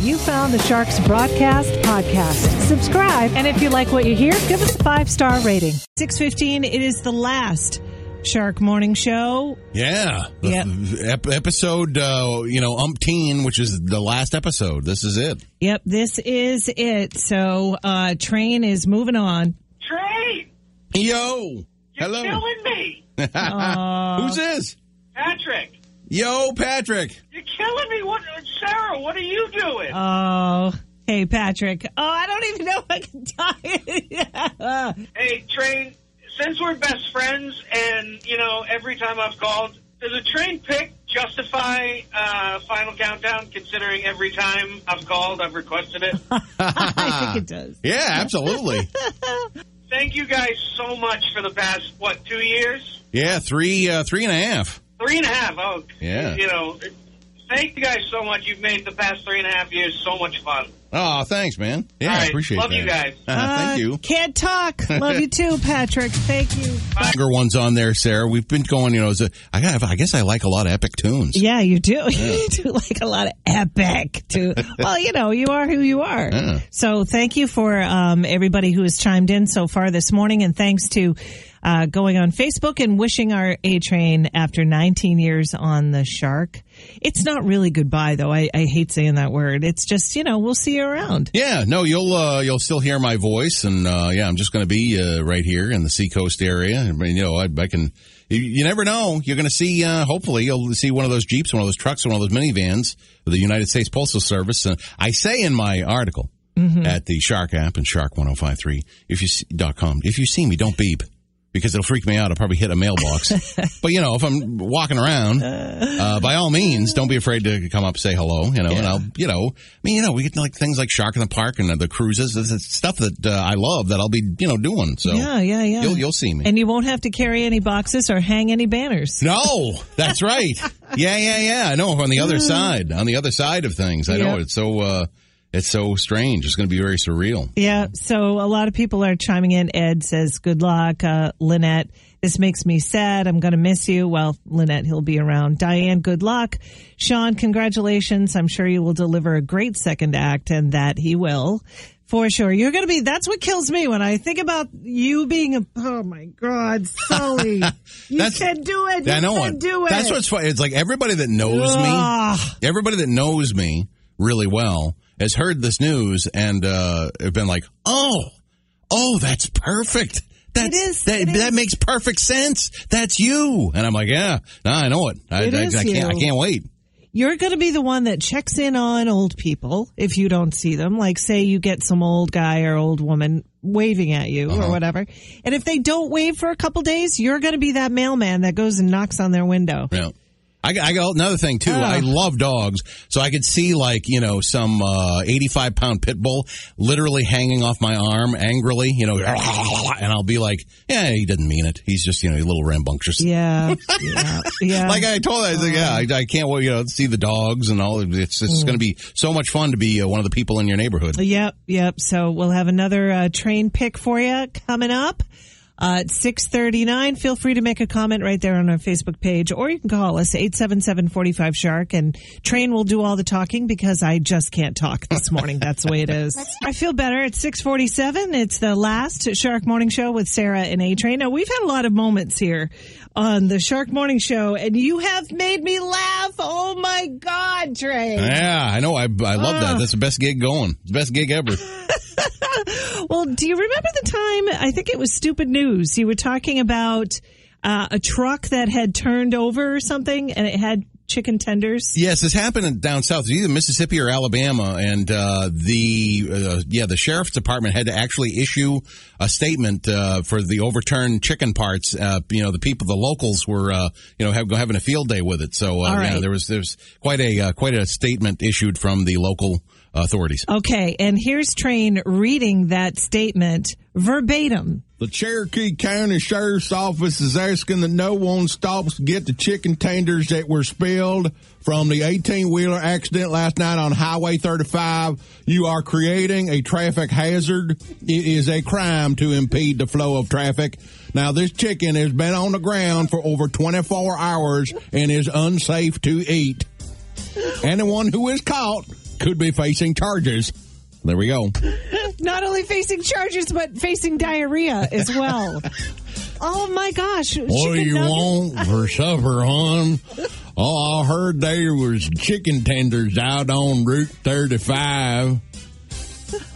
You found the Sharks Broadcast podcast. Subscribe, and if you like what you hear, give us a five star rating. 615, it is the last Shark Morning Show. Yeah. The Yep. ep- episode, uh, you know, umpteen, which is the last episode. This is it. Yep, this is it. So, uh, train is moving on. Trey, Yo. you're Hello. killing me. Who's this? Patrick, Yo, Patrick. you're killing me. What, Sarah, what are you doing? Oh, hey, Patrick. Oh, I don't even know if I can talk. hey, Train, since we're best friends and, you know, every time I've called, does a train pick justify uh, Final Countdown considering every time I've called, I've requested it? I think it does. Yeah, absolutely. Thank you guys so much for the past, what, two years? yeah, three, uh, three and a half. Three and a half. Oh, Yeah. You know, thank you guys so much. You've made the past three and a half years so much fun. Oh, thanks, man. Yeah, All I right. appreciate Love that. you guys. Uh, Uh, thank you. Can't talk. Love you too, Patrick. Thank you. Longer ones on there, Sarah. We've been going, you know, as a, I, got, I guess I like a lot of epic tunes. Yeah, you do. You do like a lot of epic too. Well, you know, you are who you are. Yeah. So thank you for um, everybody who has chimed in so far this morning, and thanks to uh, going on Facebook and wishing our A Train after 19 years on the Shark. It's not really goodbye though. I, I hate saying that word. It's just you know we'll see you around. Yeah, no, you'll uh, you'll still hear my voice, and uh, yeah, I'm just going to be uh, right here in the Seacoast area. I mean, you know, I, I can. You, you never know. You're going to see. Uh, hopefully, you'll see one of those jeeps, one of those trucks, one of those minivans of the United States Postal Service. And I say in my article at the Shark app and Shark 1053 if you dot com. If you see me, don't beep. Because it'll freak me out. I'll probably hit a mailbox. but you know, if I'm walking around, uh, by all means, don't be afraid to come up, say hello, you know, and I'll, you know, I mean, you know, we get like things like Shark in the Park and the cruises. It's, stuff that uh, I love that I'll be, you know, doing. So Yeah, yeah, yeah. you'll you'll see me. and you won't have to carry any boxes or hang any banners. no, that's right. Yeah, yeah, yeah. I know. On the other side, on the other side of things, I know Yeah. it's so, uh, it's so strange. It's going to be very surreal. Yeah, so a lot of people are chiming in. Ed says, "Good luck, uh, Lynette. This makes me sad. I'm going to miss you." Well, Lynette, he'll be around. Diane, good luck. Sean, congratulations. I'm sure you will deliver a great second act, and that he will. For sure. You're going to be, that's what kills me when I think about you being a, oh my God, Sully. you can do it. You I know can do it. That's what's funny. It's like everybody that knows Ugh. me, everybody that knows me really well has heard this news and uh, have been like, "Oh, oh, that's perfect. That's, It is. That, It that makes perfect sense. That's you." And I'm like, "Yeah, no, I know it. I, It I, is I can't. I can't wait." You're going to be the one that checks in on old people if you don't see them. Like, say you get some old guy or old woman waving at you Uh-huh. or whatever. And if they don't wave for a couple days, you're going to be that mailman that goes and knocks on their window. Yeah. I, I got another thing too. I love dogs, so I could see like you know some uh, eighty-five pound pit bull literally hanging off my arm angrily, you know, and I'll be like, "Yeah, he didn't mean it. He's just you know a little rambunctious." Yeah. Yeah. yeah. Like I told I was like, yeah, I, I can't wait, you know, see the dogs and all. It's it's going to be so much fun to be uh, one of the people in your neighborhood. Yep, yep. So we'll have another uh, train pick for you coming up uh, at six thirty nine. Feel free to make a comment right there on our Facebook page, or you can call us eight seven seven forty five shark, and Train will do all the talking because I just can't talk this morning. That's the way it is. I feel better forty seven. It's the last Shark Morning Show with Sarah and A Train. Now we've had a lot of moments here on the Shark Morning Show, and you have made me laugh. Oh my God, Trey! Yeah, I know. I, I love Ah. that. That's the best gig going. The best gig ever. Well, do you remember the time? I think it was Stupid News. You were talking about uh, a truck that had turned over or something, and it had chicken tenders. Yes, this happened down south, either Mississippi or Alabama, and uh, the uh, yeah the sheriff's department had to actually issue a statement uh, for the overturned chicken parts. Uh, you know, the people, the locals were uh, you know have, having a field day with it. So uh, All yeah, there was there's quite a uh, quite a statement issued from the local authorities. Okay, and here's Train reading that statement verbatim. The Cherokee County Sheriff's Office is asking that no one stops to get the chicken tenders that were spilled from the 18 wheeler accident last night on Highway 35. You are creating a traffic hazard. It is a crime to impede the flow of traffic. Now, this chicken has been on the ground for over 24 hours and is unsafe to eat. Anyone who is caught could be facing charges. There we go. Not only facing charges, but facing diarrhea as well. oh my gosh! What do you want for supper, hon? Oh, I heard there was chicken tenders out on Route 35.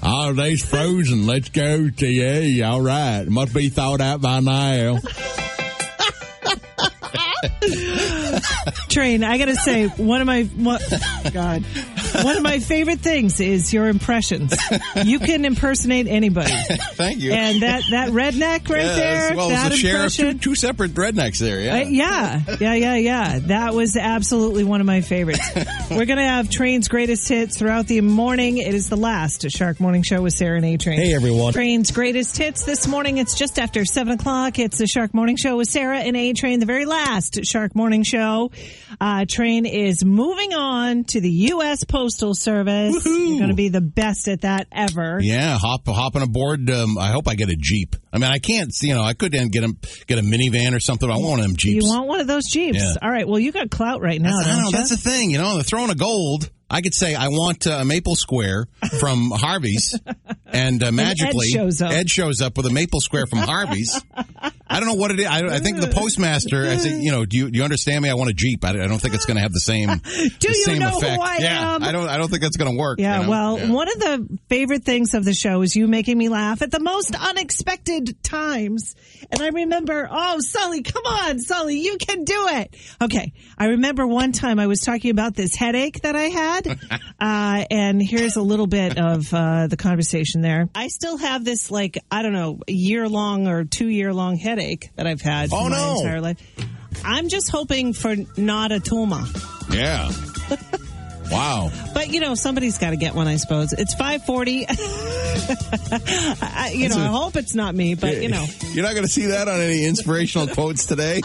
Oh, they's frozen. Let's go to you. All right. Must be thawed out by now. Train, I gotta say, one of my what, God, one of my favorite things is your impressions. You can impersonate anybody, Thank you. and that that redneck right Yeah, there, as well that as the sheriff, two, impression. two separate rednecks there. Yeah. Uh, yeah, yeah, yeah, yeah. That was absolutely one of my favorites. We're gonna have Train's greatest hits throughout the morning. It is the last Shark Morning Show with Sarah and A Train. Hey, everyone. Train's greatest hits this morning. It's just after seven o'clock. It's the Shark Morning Show with Sarah and A Train, the very last Shark Morning Show. Uh, Train is moving on to the U.S. Postal Service. You're going to be the best at that ever. Yeah, hop hopping aboard. Um, I hope I get a jeep. I mean, I can't. You know, I could get a get a minivan or something. I want them You want one of those Jeeps? Yeah. All right. Well, you got clout right now, I don't know, you? that's the thing. You know, the throne of gold. I could say I want uh, a maple square from Harvey's, and uh, magically shows up. Ed shows up with a maple square from Harvey's. I don't know what it is. I, I think the postmaster. I say, you know, do you, do you understand me? I want a jeep. I, I don't think it's going to have the same. Do the you same know who effect. I yeah, am? I don't. I don't think that's going to work. Yeah, you know? well, Yeah. one of the favorite things of the show is you making me laugh at the most unexpected times. And I remember, oh, Sully, come on, Sully, you can do it. Okay. I remember one time I was talking about this headache that I had. uh, and here's a little bit of uh, the conversation there. I still have this, like, I don't know, year long or two year long headache that I've had Oh, my no. entire life. I'm just hoping for not a tumor. yeah. wow. But you know, somebody's got to get one. I suppose it's five forty. I, you know, That's a- I hope it's not me, but you know, You're not going to see that on any inspirational quotes today.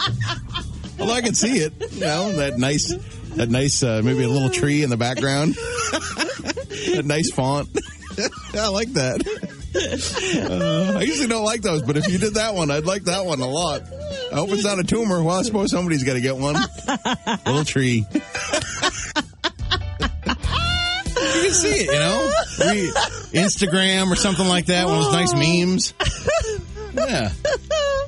Although I can see it, you know, that nice, that nice, uh, maybe a little tree in the background, that nice font. I like that. Uh, I usually don't like those, but if you did that one, I'd like that one a lot. I hope it's not a tumor. Well, I suppose somebody's got to get one. little tree. See it, you know, Maybe Instagram or something like that. One of those nice memes. Yeah.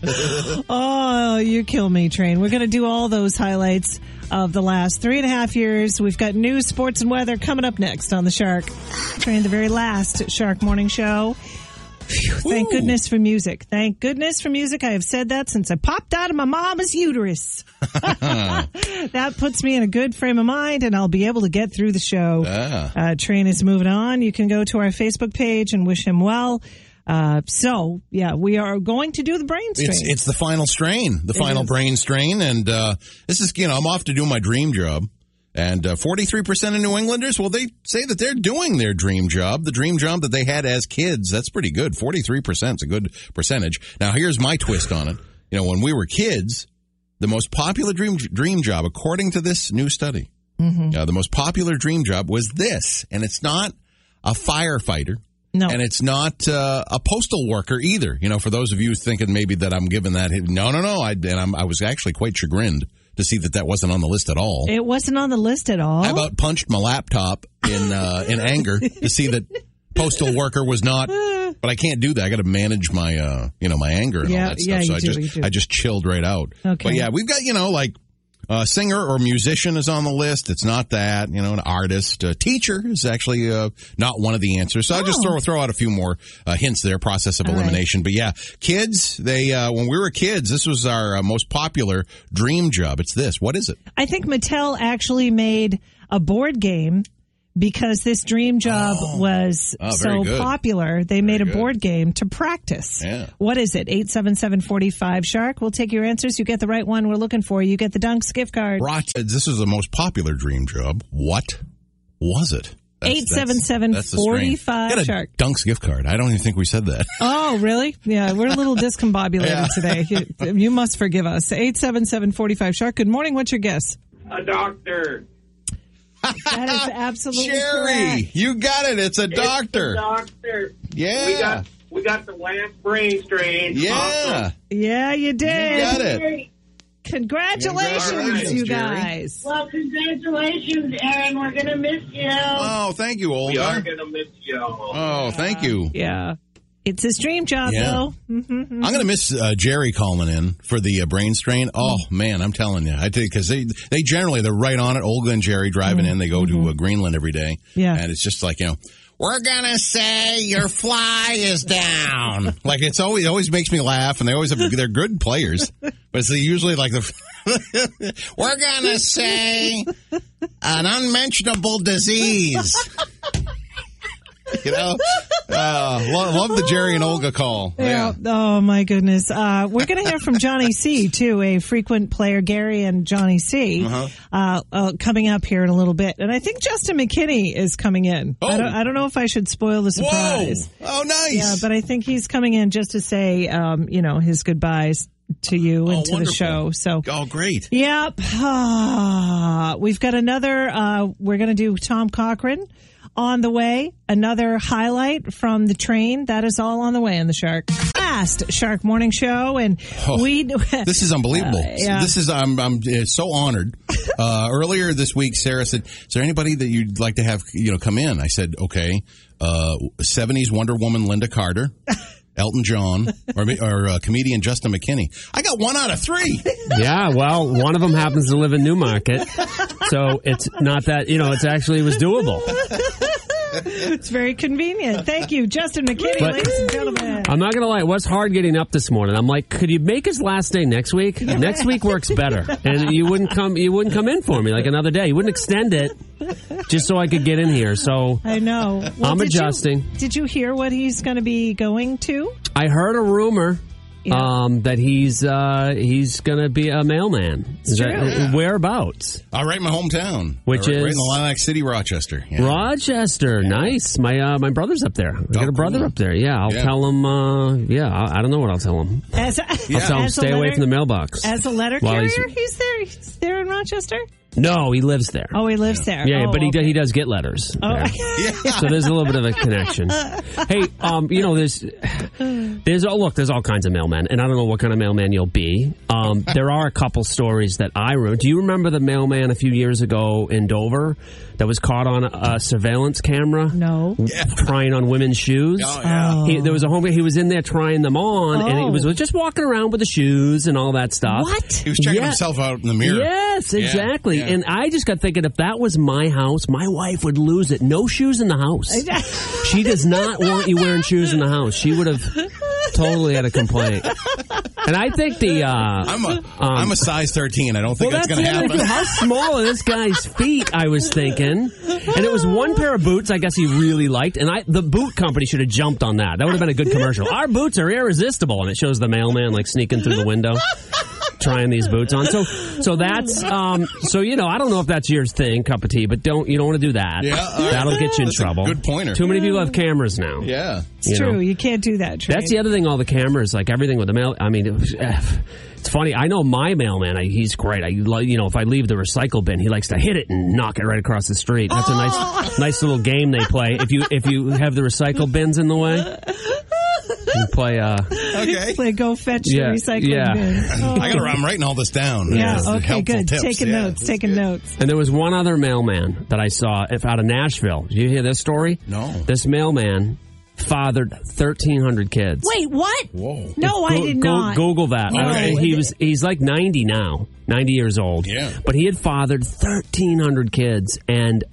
oh, you kill me, train. We're going to do all those highlights of the last three and a half years. We've got news, sports, and weather coming up next on the Shark Train, the very last Shark Morning Show. Phew, thank Ooh. goodness for music. Thank goodness for music. I have said that since I popped out of my mama's uterus. that puts me in a good frame of mind, and I'll be able to get through the show. Ah. Uh, Train is moving on. You can go to our Facebook page and wish him well. Uh, so, yeah, we are going to do the brain strain. It's it's the final strain, the final is. brain strain, and uh, this is you know I'm off to do my dream job, and forty three percent of New Englanders, well, they say that they're doing their dream job, the dream job that they had as kids. That's pretty good. Forty three percent is a good percentage. Now here's my twist on it. You know, when we were kids, the most popular dream dream job, according to this new study, uh, the most popular dream job was this, and it's not a firefighter. no. And it's not uh, a postal worker either. You know, for those of you thinking maybe that I'm giving that, no, no, no. I, and I'm, I was actually quite chagrined to see that that wasn't on the list at all. It wasn't on the list at all. I about punched my laptop in uh, in anger to see that postal worker was not. But I can't do that. I got to manage my uh, you know my anger and Yeah, all that stuff. yeah, so I do, just. I just chilled right out. Okay. But yeah, we've got you know like. Uh, singer or musician is on the list. It's not that, you know, an artist. Uh, teacher is actually uh, not one of the answers. So I'll just Oh. throw throw out a few more uh, hints there. Process of All right. elimination. But yeah, kids. They uh, when we were kids, this was our uh, most popular dream job. It's this. What is it? I think Mattel actually made a board game because this dream job oh. was Oh, so good. popular. They made a good. board game to practice. Yeah. What is it? 877-45 Shark. We'll take your answers. You get the right one we're looking for. You get the Dunks gift card. Brought. Uh, this is the most popular dream job. What was it? 877 that's the 45 a shark. Dunks gift card. I don't even think we said that. Oh, really? Yeah, we're a little discombobulated Yeah. today. You, you must forgive us. 877-45 Shark. Good morning. What's your guess? A doctor. That is absolutely Jerry, correct. you got it. It's a It's doctor. doctor. Yeah. We got we got the last brain strain. Yeah. Awesome. Yeah, you did. You got it. Congratulations, Congratulations, you Jerry. guys. Well, congratulations, Aaron. We're going to miss you. Oh, thank you, We are going to miss you. Oh, thank you. Yeah. It's his dream job, Yeah. though. Mhm. I'm going to miss uh, Jerry calling in for the uh, brain strain. Oh man, I'm telling you, I think because they they generally they're right on it. Olga and Jerry driving in, they go to uh, Greenland every day. Yeah. and it's just like you know. We're gonna say your fly is down. Like it's always it always makes me laugh, and they always have they're good players, but it's usually like the we're gonna say an unmentionable disease. You know, uh, lo- love the Jerry and Olga call. Yeah. Oh my goodness. Uh, we're going to hear from Johnny C too, a frequent player, Gary and Johnny C, Uh-huh. uh, uh, coming up here in a little bit. And I think Juston McKinney is coming in. I, Oh. don't, I don't know if I should spoil the Whoa! surprise. Oh, nice. Yeah, but I think he's coming in just to say, um, you know, his goodbyes to you and Oh, to the show. So. oh, great. Yep. Ah, we've got another, uh, we're going to do Tom Cochran on the way. Another highlight from the train. That is all on the way in the Shark. Last Shark Morning Show. And Oh, we, This is unbelievable. Uh, yeah. This is I'm I'm uh, so honored. Uh, earlier this week, Sarah said, "Is there anybody that you'd like to have you know come in?" I said, "Okay." Uh, 70s Wonder Woman Lynda Carter, Elton John, or or uh, comedian Juston McKinney. I got one out of three. Yeah, well, one of them happens to live in Newmarket, so it's not that you know. It's actually it was doable. it's very convenient. Thank you, Juston McKinney, But- ladies and gentlemen. I'm not gonna lie, it was hard getting up this morning. I'm like, could you make his last day next week? Next week works better, and you wouldn't come. You wouldn't come in for me like another day. You wouldn't extend it just so I could get in here. So I know. I'm did you- adjusting. did you hear what he's going to be going to? I heard a rumor. Yeah. Um, that he's uh, he's gonna be a mailman. Is that- true. whereabouts? All right, my hometown, Which right, right is- in the Lilac City, Rochester. Yeah. Rochester, nice. My uh, my brother's up there. I got a brother cool. up there. Yeah, I'll Yeah. tell him. Uh, yeah, I, I don't know what I'll tell him. As a, I'll tell him as a stay away from the mailbox. As a letter carrier, he's- he's, there. He's there in Rochester. No, he lives there. Oh, he lives there. yeah, Oh, but he okay. do- he does get letters. Oh. there. Yeah. So there's a little bit of a connection. hey, um, you know, there's there's oh look, there's all kinds of mailmen, and I don't know what kind of mailman you'll be. Um, there are a couple stories that I wrote. Do you remember the mailman a few years ago in Dover that was caught on a, a surveillance camera? No. trying on women's shoes. Oh, yeah. He, there was a home. He was in there trying them on, and he Oh. was just walking around with the shoes and all that stuff. What? He was checking Yeah. himself out in the mirror. Yes, Yeah, exactly. yeah. And I just got thinking, if that was my house, my wife would lose it. No shoes in the house. she does not want you wearing shoes in the house. She would have totally had a complaint. And I think the. Uh, I'm a am a size 13. I don't think well, that's, that's going to happen. thing. How small are this guy's feet? I was thinking, and it was one pair of boots. I guess he really liked, and I the boot company should have jumped on that. That would have been a good commercial. Our boots are irresistible, and it shows the mailman like sneaking through the window. Trying these boots on, so so that's um so you know I don't know if that's your thing, cup of tea, but don't you don't want to do that. Yeah, all right. that'll get you in That's a trouble. good pointer. Too many people have cameras now. Yeah. It's you know. true. You can't do that. Trey. That's the other thing. All the cameras, like everything with the mail. I mean, it was, it's funny. I know my mailman. I, he's great. I, you know, if I leave the recycle bin, he likes to hit it and knock it right across the street. That's a nice, nice little game they play. If you if you have the recycle bins in the way, you play. Uh, Okay. Play go fetch Yeah, the recycling yeah. bin. Oh. I gotta, I'm writing all this down. Yeah. This is Okay. Good. tips. Taking Yeah, notes. this Taking good. notes. and there was one other mailman that I saw if out of Nashville. Did you hear this story? No. This mailman fathered thirteen hundred kids. Wait. What? Whoa. No, I Go- did go- not. Google that. I Okay. he was he's like 90 now, 90 years old. Yeah. But he had fathered 1,300 kids, and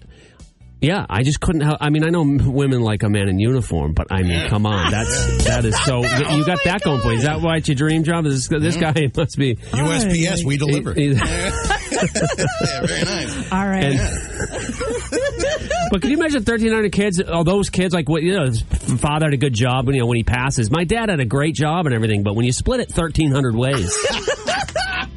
yeah, I just couldn't help. I mean, I know women like a man in uniform, but I mean, come on, that's that is so. You got that going for you. Is that why it's your dream job? This this guy must be. USPS, we deliver. he- he- yeah, very nice. All right. and, but can you imagine 1,300 kids? All those kids, like what you know, his father had a good job. when You know, when he passes, my dad had a great job and everything. But when you split it 1,300 ways, oh my God.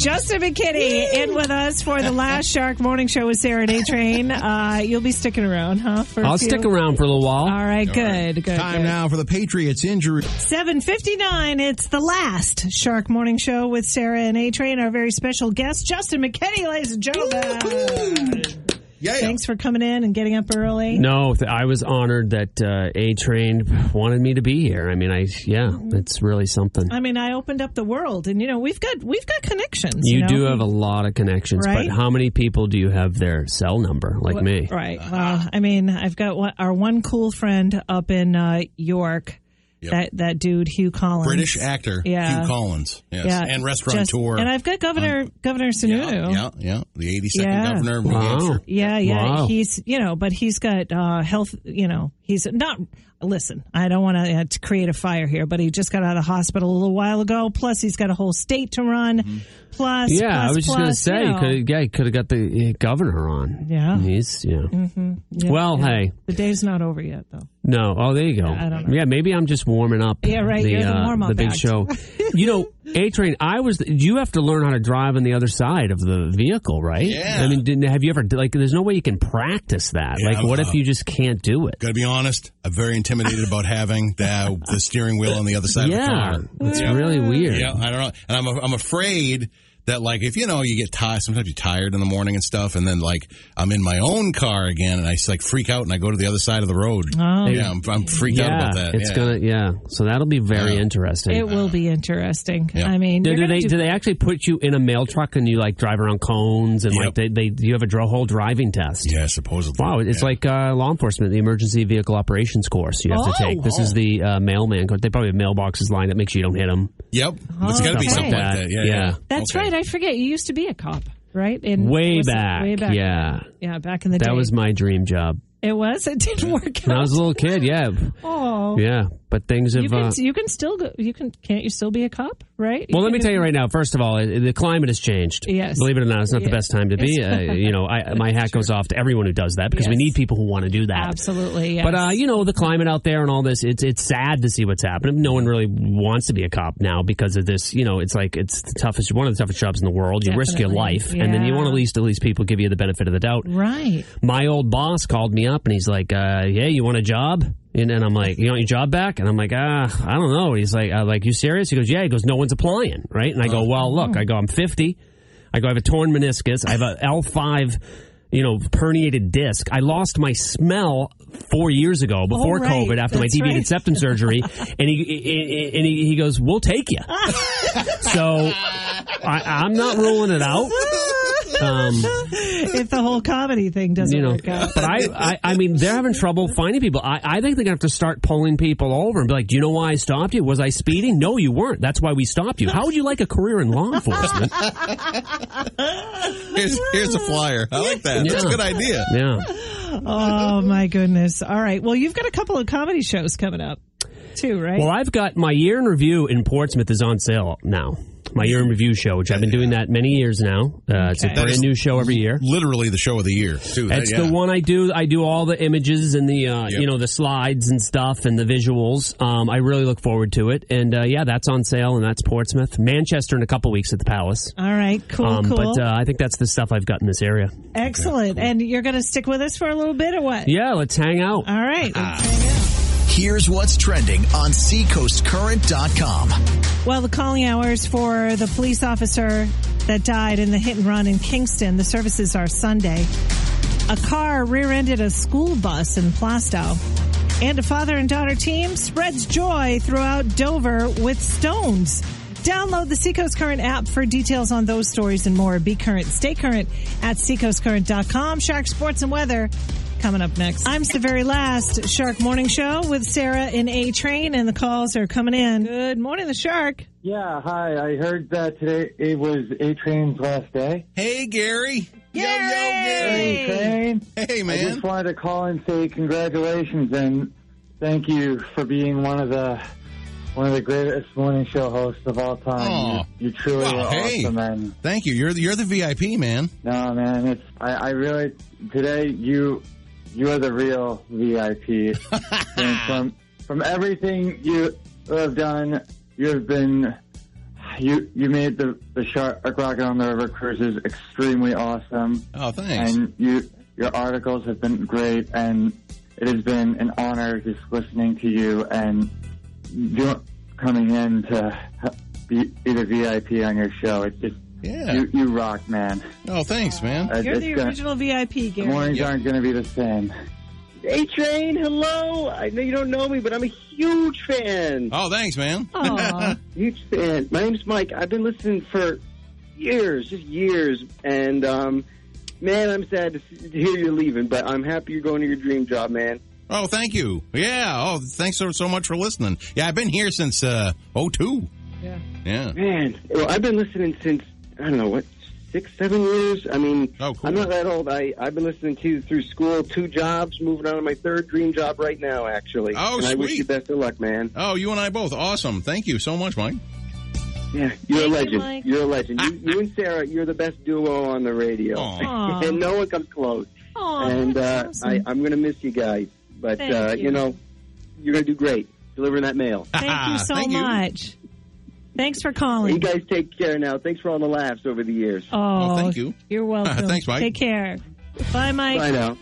Juston McKinney in with us for the last Shark Morning Show with Sarah and A Train. Uh, you'll be sticking around, huh? For a I'll few? stick around for a little while. All right, good, good. Time good. now for the Patriots injury. 759. It's the last Shark Morning Show with Sarah and A Train, our very special guest, Juston McKinney, ladies and gentlemen. Yeah, yeah. Thanks for coming in and getting up early. No, th- I was honored that uh, A Train wanted me to be here. I mean, I yeah, it's really something. I mean, I opened up the world, and you know, we've got we've got connections. You know? do have a lot of connections, Right? but how many people do you have their cell number like me? Right. Well, I mean, I've got one, our one cool friend up in uh, York. Yep. That that dude Hugh Collins, British actor Yeah. Hugh Collins. Yes. yeah, And just- restaurateur. and I've got Governor Governor Sununu. yeah, yeah, yeah. The 82nd Yeah. governor of New Wow. Hampshire. Yeah, yeah. Wow. He's, you know, but he's got uh, health, you know, he's not, listen, I don't want to, uh, to create a fire here, but he just got out of hospital a little while ago. Plus, he's got a whole state to run. Plus, Yeah, I was just going to say, you know. could yeah, you could have got the uh, governor on. Yeah. he's yeah. Yeah, well, yeah. hey, The day's not over yet, though. no. Oh, there you go. I don't know. Yeah, maybe I'm just warming up. Yeah, right, The, you're the uh, the big show. you know, A Train. I was. You have to learn how to drive on the other side of the vehicle, right? Yeah. I mean, didn't, have you ever like? There's no way you can practice that. Yeah, like, what uh, if you just can't do it? Gotta be honest, I'm very intimidated about having the, the steering wheel on the other side Yeah, of the car. it's really weird. Yeah, I don't know. And I'm, I'm afraid that, like, if you know, you get tired, sometimes you're tired in the morning and stuff, and then, like, I'm in my own car again, and I, like, freak out and I go to the other side of the road. Oh. Yeah, I'm, I'm freaked out about that. It's yeah. gonna. Yeah, so that'll be very Yeah. interesting. It will be interesting. Yeah. I mean, do, do they do- do they actually put you in a mail truck and you like drive around cones and like they, they you have a dr- whole driving test? Yeah, supposedly. Wow, it's Yeah. like uh, law enforcement, the emergency vehicle operations course you have to Oh. take. This is the uh, mailman course. They probably have mailboxes lined that makes sure you don't hit them. Yep. It's got to be something like that. Yeah, yeah. Yeah. That's Okay. right. I forget. You used to be a cop, right? In, Way back, Way back. yeah. Yeah, back in the day. That was my dream job. It was. It didn't work out. When I was a little kid, yeah. Oh. Yeah. But things have. You can, uh, you can still go. You can. Can't you still be a cop? Right. well, let me tell you right now. First of all, the climate has changed. Yes. Believe it or not, it's not the best time to be. Uh, you know, I, my hat goes off to everyone who does that because we need people who want to do that. Absolutely. Yes. But uh, you know the climate out there and all this. It's it's sad to see what's happening. No one really wants to be a cop now because of this. You know, it's like it's the toughest, one of the toughest jobs in the world. You risk your Definitely. life, and then you want at least at least people give you the benefit of the doubt. right. My old boss called me up and he's like, uh, "Yeah, you want a job?" And then I'm like, "You want your job back?" And I'm like, "Ah, I don't know." He's like, uh, "Like you serious?" He goes, "Yeah." He goes, "No one's applying, right?" And I go, "Well, look, I go, I'm 50. I go, I have a torn meniscus. I have a L5." You know, herniated disc. I lost my smell four years ago before Oh, right. COVID after my That's deviated right. septum surgery, and he and he, he goes, "We'll take you." so I, I'm not ruling it out. Um, if the whole comedy thing doesn't you know, work out. but I, I, I mean, they're having trouble finding people. I, I think they're gonna have to start pulling people over and be like, "Do you know why I stopped you? Was I speeding? No, you weren't. That's why we stopped you. How would you like a career in law enforcement? Here's, here's a flyer. I like that. That's a good idea. Yeah, oh my goodness. All right. Well, you've got a couple of comedy shows coming up too, right? Well, I've got my year in review in Portsmouth is on sale now. My year in review show, which I've been doing that many years now. Uh, It's a Okay. brand new show every year. Literally the show of the year, too. That- It's yeah. the one I do. I do all the images and the uh, Yep. you know the slides and stuff and the visuals. Um, I really look forward to it. And uh, yeah, that's on sale and that's Portsmouth, Manchester in a couple weeks at the Palace. All right. Cool. Um, cool. But uh, I think that's the stuff I've got in this area. Excellent. And you're going to stick with us for a little bit or what? Yeah, let's hang out. All right. Here's what's trending on seacoastcurrent.com. Well, the calling hours for the police officer that died in the hit and run in Kingston, the services are Sunday. A car rear-ended a school bus in Plaistow. And a father and daughter team spreads joy throughout Dover with stones. Download the Seacoast Current app for details on those stories and more. Be current. Stay current at seacoastcurrent.com. Shark Sports and Weather coming up next. I'm the very last Shark Morning Show with Sarah in A Train, and the calls are coming in. Good morning, the Shark. Yeah, hi. I heard that today it was A Train's last day. Hey, Gary. Yo, yo, Hey, Gary. Train. Hey, man. I just wanted to call and say congratulations and thank you for being one of the one of the greatest morning show hosts of all time. You, you truly Well, are hey. awesome, and Thank you. You're the, you're the VIP, man. no, man, it's I, I really today you you are the real VIP. and from from everything you have done, you have been you you made the the Shark Rocket on the River cruises extremely awesome, Oh, thanks. and you your articles have been great, and it has been an honor just listening to you and you coming in to be, be the VIP on your show. It's just Yeah. You, you rock, man. Oh, thanks, man. Uh, You're it's the gonna- original VIP, the Gary. mornings aren't going to be the same. A Train, hello. I know you don't know me, but I'm a huge fan. Oh, thanks, man. Aw. Huge fan. My name's Mike. I've been listening for years, just years, and um, man, I'm sad to s- to hear you're leaving, but I'm happy you're going to your dream job, man. Oh, thank you. Yeah. Oh, thanks so, so much for listening. Yeah, I've been here since uh, 02. Yeah. Yeah. Man, well, I've been listening since I don't know what six, seven years. I mean, Oh, cool. I'm not that old. I I've been listening to you through school, two jobs, moving on to my third dream job right now, actually. Oh, and I wish sweet. you best of luck, man. Oh, you and I both. Awesome. Thank you so much, Mike. Yeah, you're Thank a legend. Mike. You, are a legend. You, you and Sarah, you're the best duo on the radio, Aw. and no one comes close. Aw, and uh, awesome. I, I'm going to miss you guys, but uh, you. you know, you're going to do great delivering that mail. Thank you so Thank you. Much. Thanks for calling. You guys take care now. Thanks for all the laughs over the years. Oh, Oh, thank you. You're welcome. Thanks, Mike. Take care. Bye, Mike. Bye now.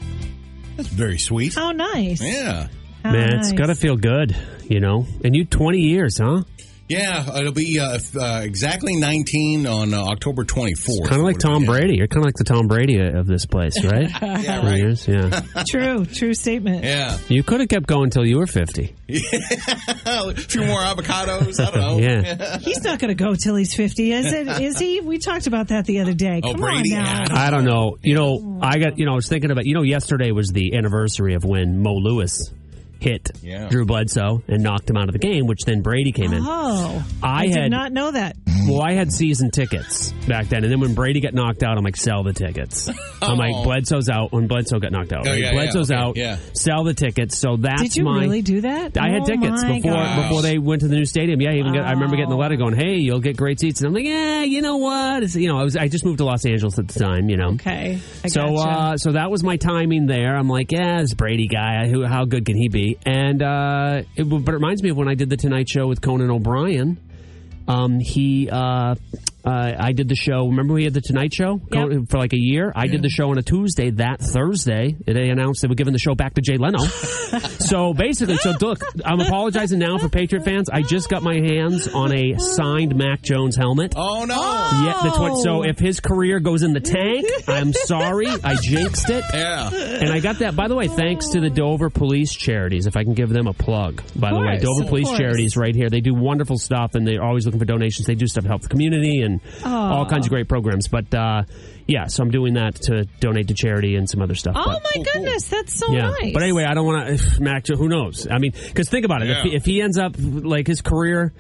That's very sweet. How nice. Yeah. How Man, it's nice. got to feel good, you know. And you 20 years, huh? Yeah, it'll be uh, uh, exactly 19 on uh, October 24th. Kind of like Tom Brady. You're kind of like the Tom Brady of this place, right? Yeah, right. years, yeah. True, true statement. Yeah. You could have kept going until you were 50. a few more avocados. I don't know. Yeah. He's not going to go till he's 50, is it? Is he? We talked about that the other day. Oh, Come Brady, on now. I don't know. You know, I got, you know, I was thinking about, you know, yesterday was the anniversary of when Mo Lewis hit Yeah. Drew Bledsoe and knocked him out of the game, which then Brady came in. Oh, I I, did not know that. Well, I had season tickets back then, and then when Brady got knocked out, I'm like, sell the tickets. I'm like, Oh. Bledsoe's out. When Bledsoe got knocked out, Oh, right? yeah, yeah, Bledsoe's okay, out. yeah. Sell the tickets. So that's Did you my. really do that? I had Oh, tickets my before gosh. before they went to the new stadium. Yeah, I even get, I remember getting the letter going, "Hey, you'll get great seats." And I'm like, "Yeah, you know what? It's, you know, I was I just moved to Los Angeles at the time. You know, Okay. I so gotcha. uh, so that was my timing there. I'm like, yeah, this Brady guy, who how good can he be? And uh, it, but it reminds me of when I did the Tonight Show with Conan O'Brien. Um, he, uh, uh, I did the show. Remember we had the Tonight Show Conan- for like a year. I did the show on a Tuesday. That Thursday, they announced they were giving the show back to Jay Leno. so basically, so look, I'm apologizing now for Patriot fans. I just got my hands on a signed Mac Jones helmet. Oh, no. Yeah, that's what. So if his career goes in the tank, I'm sorry, I jinxed it. Yeah. And I got that, by the way, thanks to the Dover Police Charities, if I can give them a plug. By the way, Dover Police course. Charities right here. They do wonderful stuff and they're always looking for donations. They do stuff to help the community and all kinds of great programs. But uh, yeah, so I'm doing that to donate to charity and some other stuff. Oh but, my goodness, that's so yeah. nice. But anyway, I don't want to, Mac, who knows? I mean, because think about it. If, he, if he ends up, like, his career.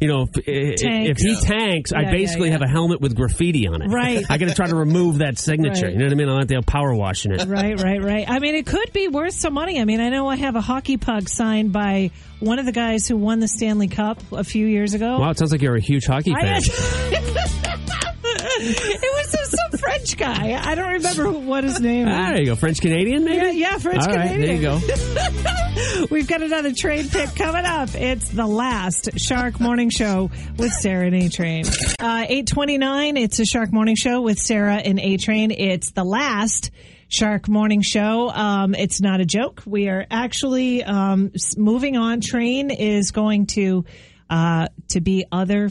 You know, if, if he tanks, I Yeah, yeah, basically yeah. have a helmet with graffiti on it. Right. I got to try to remove that signature. Right. You know what I mean? I'll have to have power washing it. Right, right, right. I mean, it could be worth some money. I mean, I know I have a hockey puck signed by one of the guys who won the Stanley Cup a few years ago. Wow, it sounds like you're a huge hockey I- fan. it was just some French guy. I don't remember what his name Ah, is. there you go. French Canadian, maybe? Yeah, yeah, French All right, Canadian. there you go. We've got another train pick coming up. It's the last Shark Morning Show with Sarah and A Train. Uh, 829, it's a Shark Morning Show with Sarah and A Train. It's the last Shark Morning Show. Um, it's not a joke. We are actually um, moving on. Train is going to uh, to be other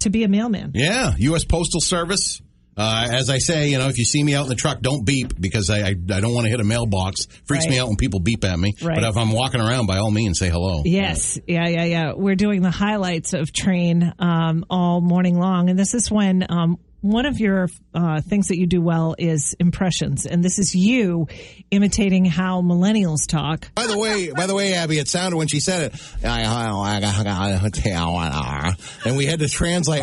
to be a mailman. Yeah. U.S. Postal Service. Uh, as I say, you know, if you see me out in the truck, don't beep because I I, I don't want to hit a mailbox. Freaks me out when people beep at me. Right. But if I'm walking around, by all means, say hello. Yes, yeah, yeah, yeah. We're doing the highlights of Train um, all morning long, and this is when um, one of your uh, things that you do well is impressions, and this is you imitating how millennials talk. By the way, by the way, Abby, it sounded when she said it, and we had to translate.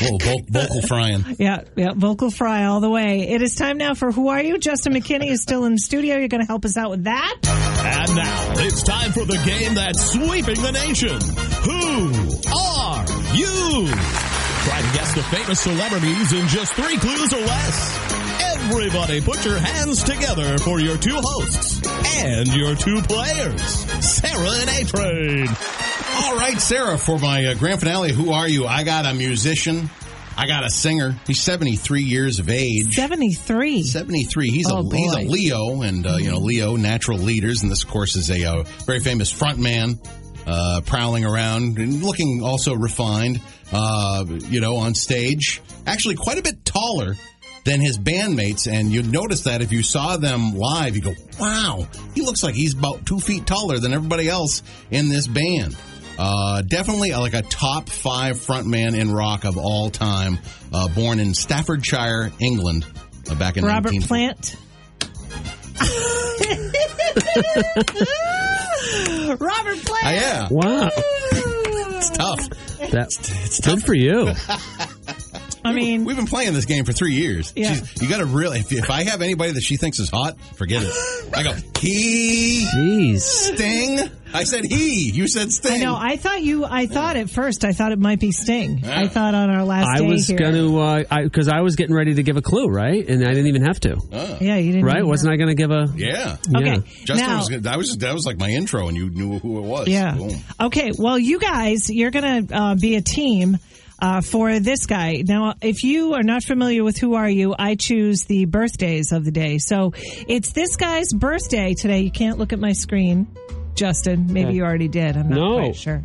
Little vo- vocal frying. Yeah, yeah, vocal fry all the way. It is time now for Who Are You? Juston McKinney is still in the studio. You're going to help us out with that. And now it's time for the game that's sweeping the nation. Who are you? Try to guess the famous celebrities in just three clues or less. Everybody put your hands together for your two hosts and your two players, Sarah and A-Train. All right, Sarah, for my uh, grand finale, who are you? I got a musician. I got a singer. He's 73 years of age. 73. 73. He's Oh, a he's a. Leo, and uh, you know Leo, natural leaders, and this of course is a uh, very famous front man. Uh, prowling around and looking also refined, uh, you know, on stage. Actually, quite a bit taller than his bandmates. And you'd notice that if you saw them live, you go, wow, he looks like he's about two feet taller than everybody else in this band. Uh, definitely like a top five frontman in rock of all time. Uh, born in Staffordshire, England, uh, back in Robert 19 Plant. Robert Plant. Ah, yeah, Wow. it's tough. That's good for you. I mean, We've been playing this game for three years. Yeah. She's, you got to really. If, if I have anybody that she thinks is hot, forget it. I go he Jeez. Sting. I said he. You said Sting. I know. I thought you. I thought at first. I thought it might be Sting. I thought on our last I day was here. going to, uh, I because I was getting ready to give a clue, right? And I didn't even have to. Yeah, you didn't. Right? Wasn't I going to give a. Yeah. Okay. Yeah. Juston now, was. That was that was like my intro, and you knew who it was. Yeah. Boom. Okay. Well, you guys, you're going to uh, be a team uh, for this guy. Now, if you are not familiar with Who Are You, I choose the birthdays of the day. So it's this guy's birthday today. You can't look at my screen, Juston. Maybe you already did. I'm not No. quite sure.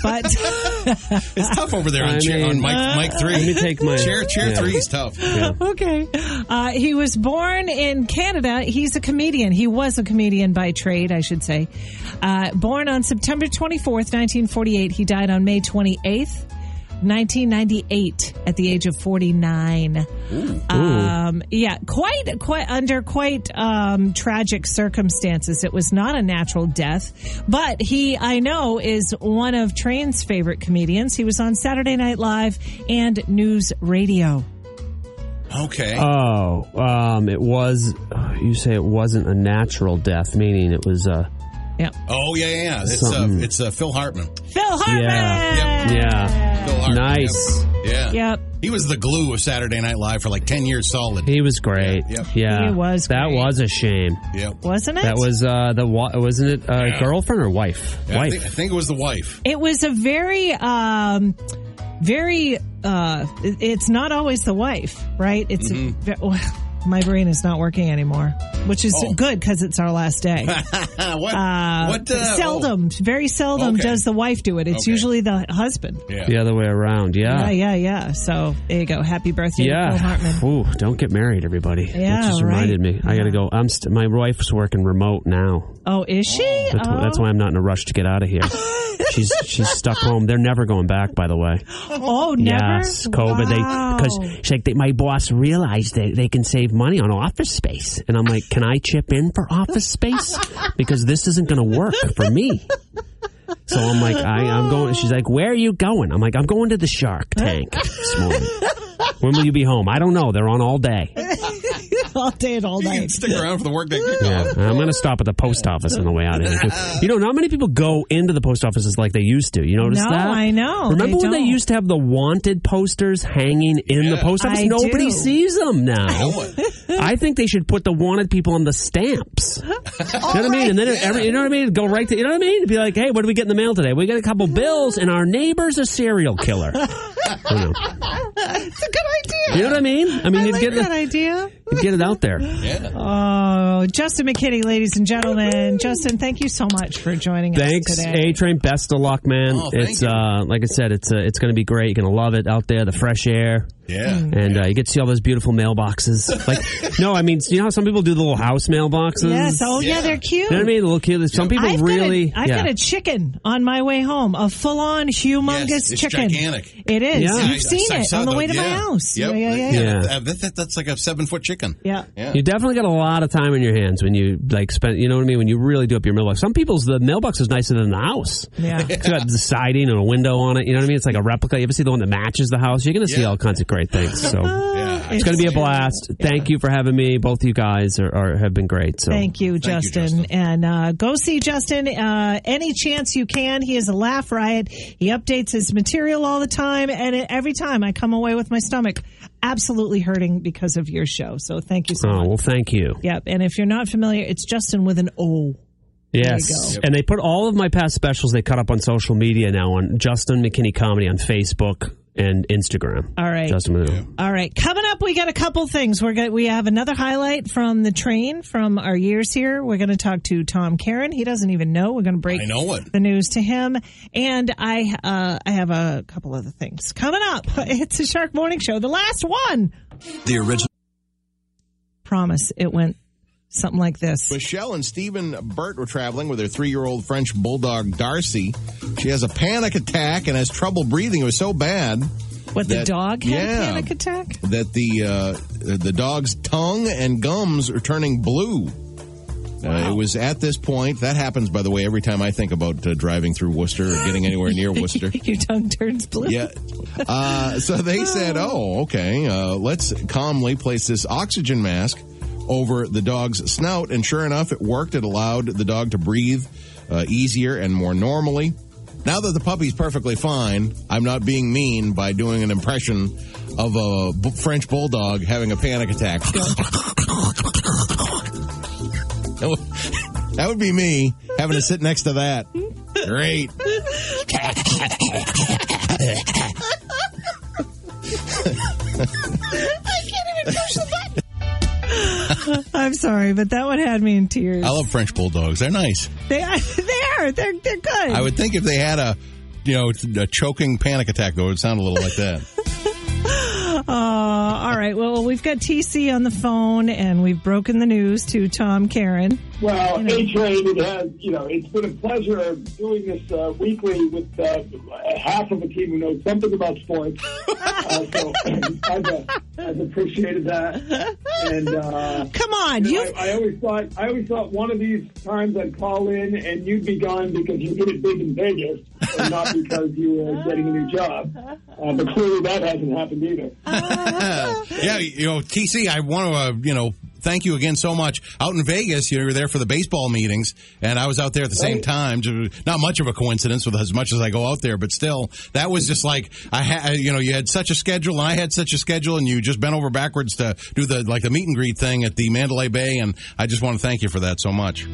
But It's tough over there on, I chair, mean- on mic, mic three. Let me take my- chair. Chair yeah. three is tough. okay. Uh, he was born in Canada. He's a comedian. He was a comedian by trade, I should say. Uh, born on September 24th, 1948. He died on May 28th. 1998 at the age of 49 um yeah quite quite under quite um tragic circumstances it was not a natural death but he i know is one of train's favorite comedians he was on saturday night live and news radio Okay. Oh, um, it was. You say it wasn't a natural death, meaning it was. Uh, yeah oh yeah, yeah. yeah. It's uh, it's uh, Phil Hartman. phil hartman Yeah. yeah, Phil Hartman. nice. Yep. Yeah. Yep. He was the glue of Saturday Night Live for like ten years solid. He was great. Yeah, yep. Yeah, He was That great. was a shame. Yep. wasn't it That was uh, the wa- wasn't it uh, Yeah. girlfriend or wife? Yeah, I, wife. think, I think it was the wife. it was a very um very uh it's not always the wife right it's a ve- well, my brain is not working anymore which is Oh. good because it's our last day what? uh, what? Uh, seldom very seldom Okay. does the wife do it it's Okay. usually the husband Oh, yeah. the other way around. yeah Yeah. yeah yeah so there you go happy birthday to Phil Yeah. Hartman Ooh, don't get married, everybody. Yeah, That just right. reminded me. I got to go. I'm st- my wife's working remote now. oh is she That's, oh. that's why I'm not in a rush to get out of here. she's she's stuck home. They're never going back, by the way. oh never Yes, COVID. Wow. They because she's like they, my boss realized that they can save money on office space, and I'm like, can I chip in for office space because this isn't going to work for me. So I'm like, I, I'm going. She's like, where are you going? I'm like, I'm going to the Shark Tank this morning. When will you be home? I don't know. They're on all day. all day and all You can night stick around for the workday Yeah, kickoff. I'm going to stop at the post office on the way out of here. You know, not many people go into the post offices like they used to. You notice No, that? I know. Remember They when they don't. used to have the wanted posters hanging in the post office? I Nobody do. sees them now. I think they should put the wanted people on the stamps. You know what I mean? And then every, you know what I mean? Go right to, you know what I mean? It'd be like, hey, what do we get in the mail today? We got a couple bills, and our neighbor's a serial killer. I don't know. it's a good idea You know what I mean? I mean, I you'd like get that it, idea you'd get it out there. Yeah. Oh, Juston McKinney, ladies and gentlemen. Juston, thank you so much for joining Thanks, us today. Thanks, A Train. Best of luck, man. Oh, thank it's you. uh, like I said, it's uh, it's going to be great. You're going to love it out there, the fresh air, Yeah. and uh, you get to see all those beautiful mailboxes. Like, no, I mean, you know how some people do the little house mailboxes. Yes. Oh, yeah, Yeah. they're cute. You know what I mean? The little cute. Some people I've really. got a, I've yeah. got a chicken on my way home, a full-on humongous Yes, it's chicken. gigantic. It is. Yeah. You've I- seen I it on the, way to my house. Yep. Yeah, yeah, yeah. yeah. Yeah. That- that- that- that's like a seven foot chicken. Yeah. Yeah. You definitely got a lot of time in your hands when you like spend. You know what I mean? When you really do up your mailbox. Some people's the mailbox is nicer than the house. Yeah. It's got the siding and a window on it. You know what I mean? It's like a replica. You ever see the one that matches the house? You're going to see Yeah. all kinds of great things. So Yeah. it's going to be a blast. Thank you for having me. Both you guys are, are have been great. So Thank you, Thank you, Juston. Juston. And uh, go see Juston uh, any chance you can. He is a laugh riot. He updates his material all the time, and it, every time I come away with my stomach absolutely hurting because of your show. So thank you so Oh much. well, thank you. Yep. And if you're not familiar, it's Juston with an O. Yes, go. and they put all of my past specials they cut up on social media now on Juston McKinney Comedy on Facebook and Instagram. All right. Justin Moon. All right, coming up, we got a couple things. We're going we have another highlight from the train from our years here. We're going to talk to Tom Karen. He doesn't even know. We're going to break I know it. the news to him, and I uh, I have a couple other things coming up. It's a Shark Morning Show, the last one. The original. Promise, it went something like this. Michelle and Stephen Burt were traveling with their three-year-old French bulldog Darcy. She has a panic attack and has trouble breathing. It was so bad What the that- dog had yeah. a panic attack? that the uh, the dog's tongue and gums are turning blue. Uh, it was at this point. That happens, by the way, every time I think about uh, driving through Worcester or getting anywhere near Worcester. Your tongue turns blue. Yeah. Uh, so they said, oh, okay, uh, let's calmly place this oxygen mask over the dog's snout. And sure enough, it worked. It allowed the dog to breathe uh, easier and more normally. Now that the puppy's perfectly fine, I'm not being mean by doing an impression of a b- French bulldog having a panic attack. That would- be me having to sit next to that. Great. I'm sorry, but that one had me in tears. I love French bulldogs. They're nice. They are. They are. They're they're good. I would think if they had a, you know, a choking panic attack, though, it would sound a little like that. Uh, all right. Well, we've got TC on the phone, and we've broken the news to Tom Caron. Well, You know. A Train, it has, you know, it's been a pleasure doing this uh, weekly with uh, half of a team who knows something about sports. uh, so I've, uh, I've appreciated that. And uh, Come on, you know. I, I always thought, I always thought one of these times I'd call in and you'd be gone because you hit it big in Vegas, and not because you were getting a new job. Uh, but clearly that hasn't happened either. yeah, you know, TC, I want to, uh, you know, thank you again so much. Out in Vegas, you were there for the baseball meetings, and I was out there at the same time. Not much of a coincidence with as much as I go out there, but still, that was just like I had, you know, you had such a schedule, and I had such a schedule, and you just bent over backwards to do the like the meet and greet thing at the Mandalay Bay, and I just want to thank you for that so much.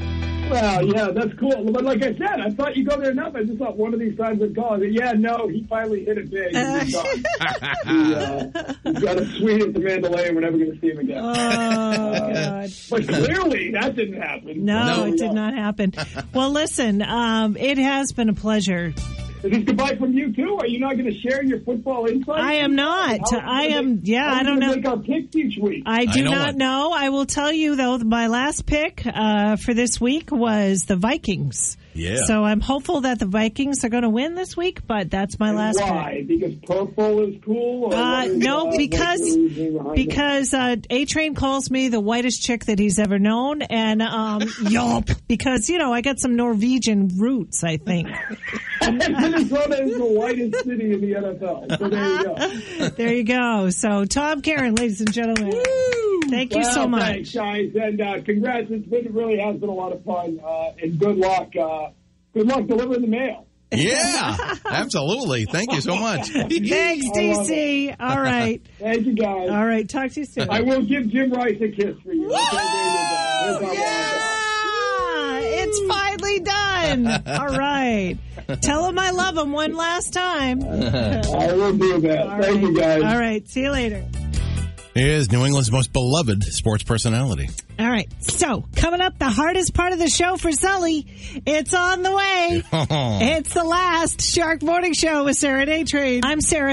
Well, yeah, that's cool. But like I said, I thought you go there enough. I just thought one of these times I'd call. Said, yeah, no, he finally hit it big. and he's he, uh, he's got a suite at the Mandalay, and we're never going to see him again. Oh God. But clearly, that didn't happen. No, So, it did not happen. Well, listen, um, it has been a pleasure. Is this goodbye from you too? Are you not going to share your football insights? I am not. How I am- make- yeah, how I don't know. Make our picks each week. I do know not it. know. I will tell you though, my last pick uh, for this week was the Vikings. Yeah. So I'm hopeful that the Vikings are going to win this week, but that's my And last pick. Why? Because purple is cool. Uh, what is, no, the because reasoning behind it? because uh, A Train calls me the whitest chick that he's ever known, and um, yup, because you know I got some Norwegian roots, I think. Minnesota is the whitest city in the NFL. So there you go. there you go. So Tom Caron, ladies and gentlemen, thank you so much. Thanks, guys, and uh, congrats. It's been, it really has been a lot of fun, uh, and good luck. Uh, good luck delivering the mail. Yeah, absolutely. Thank you so much. Thanks, I DC. All right, Thank you, guys. all right. Talk to you soon. I will give Jim Rice a kiss for you. Okay, there you go. There's our Yeah, it's finally done. All right. Tell him I love him one last time. I will do that. All Thank you, guys. All right. See you later. He Is New England's most beloved sports personality. All right. So, coming up, the hardest part of the show for Sully. It's on the way. It's the last Shark Morning Show with Sarah and A Train. I'm Sarah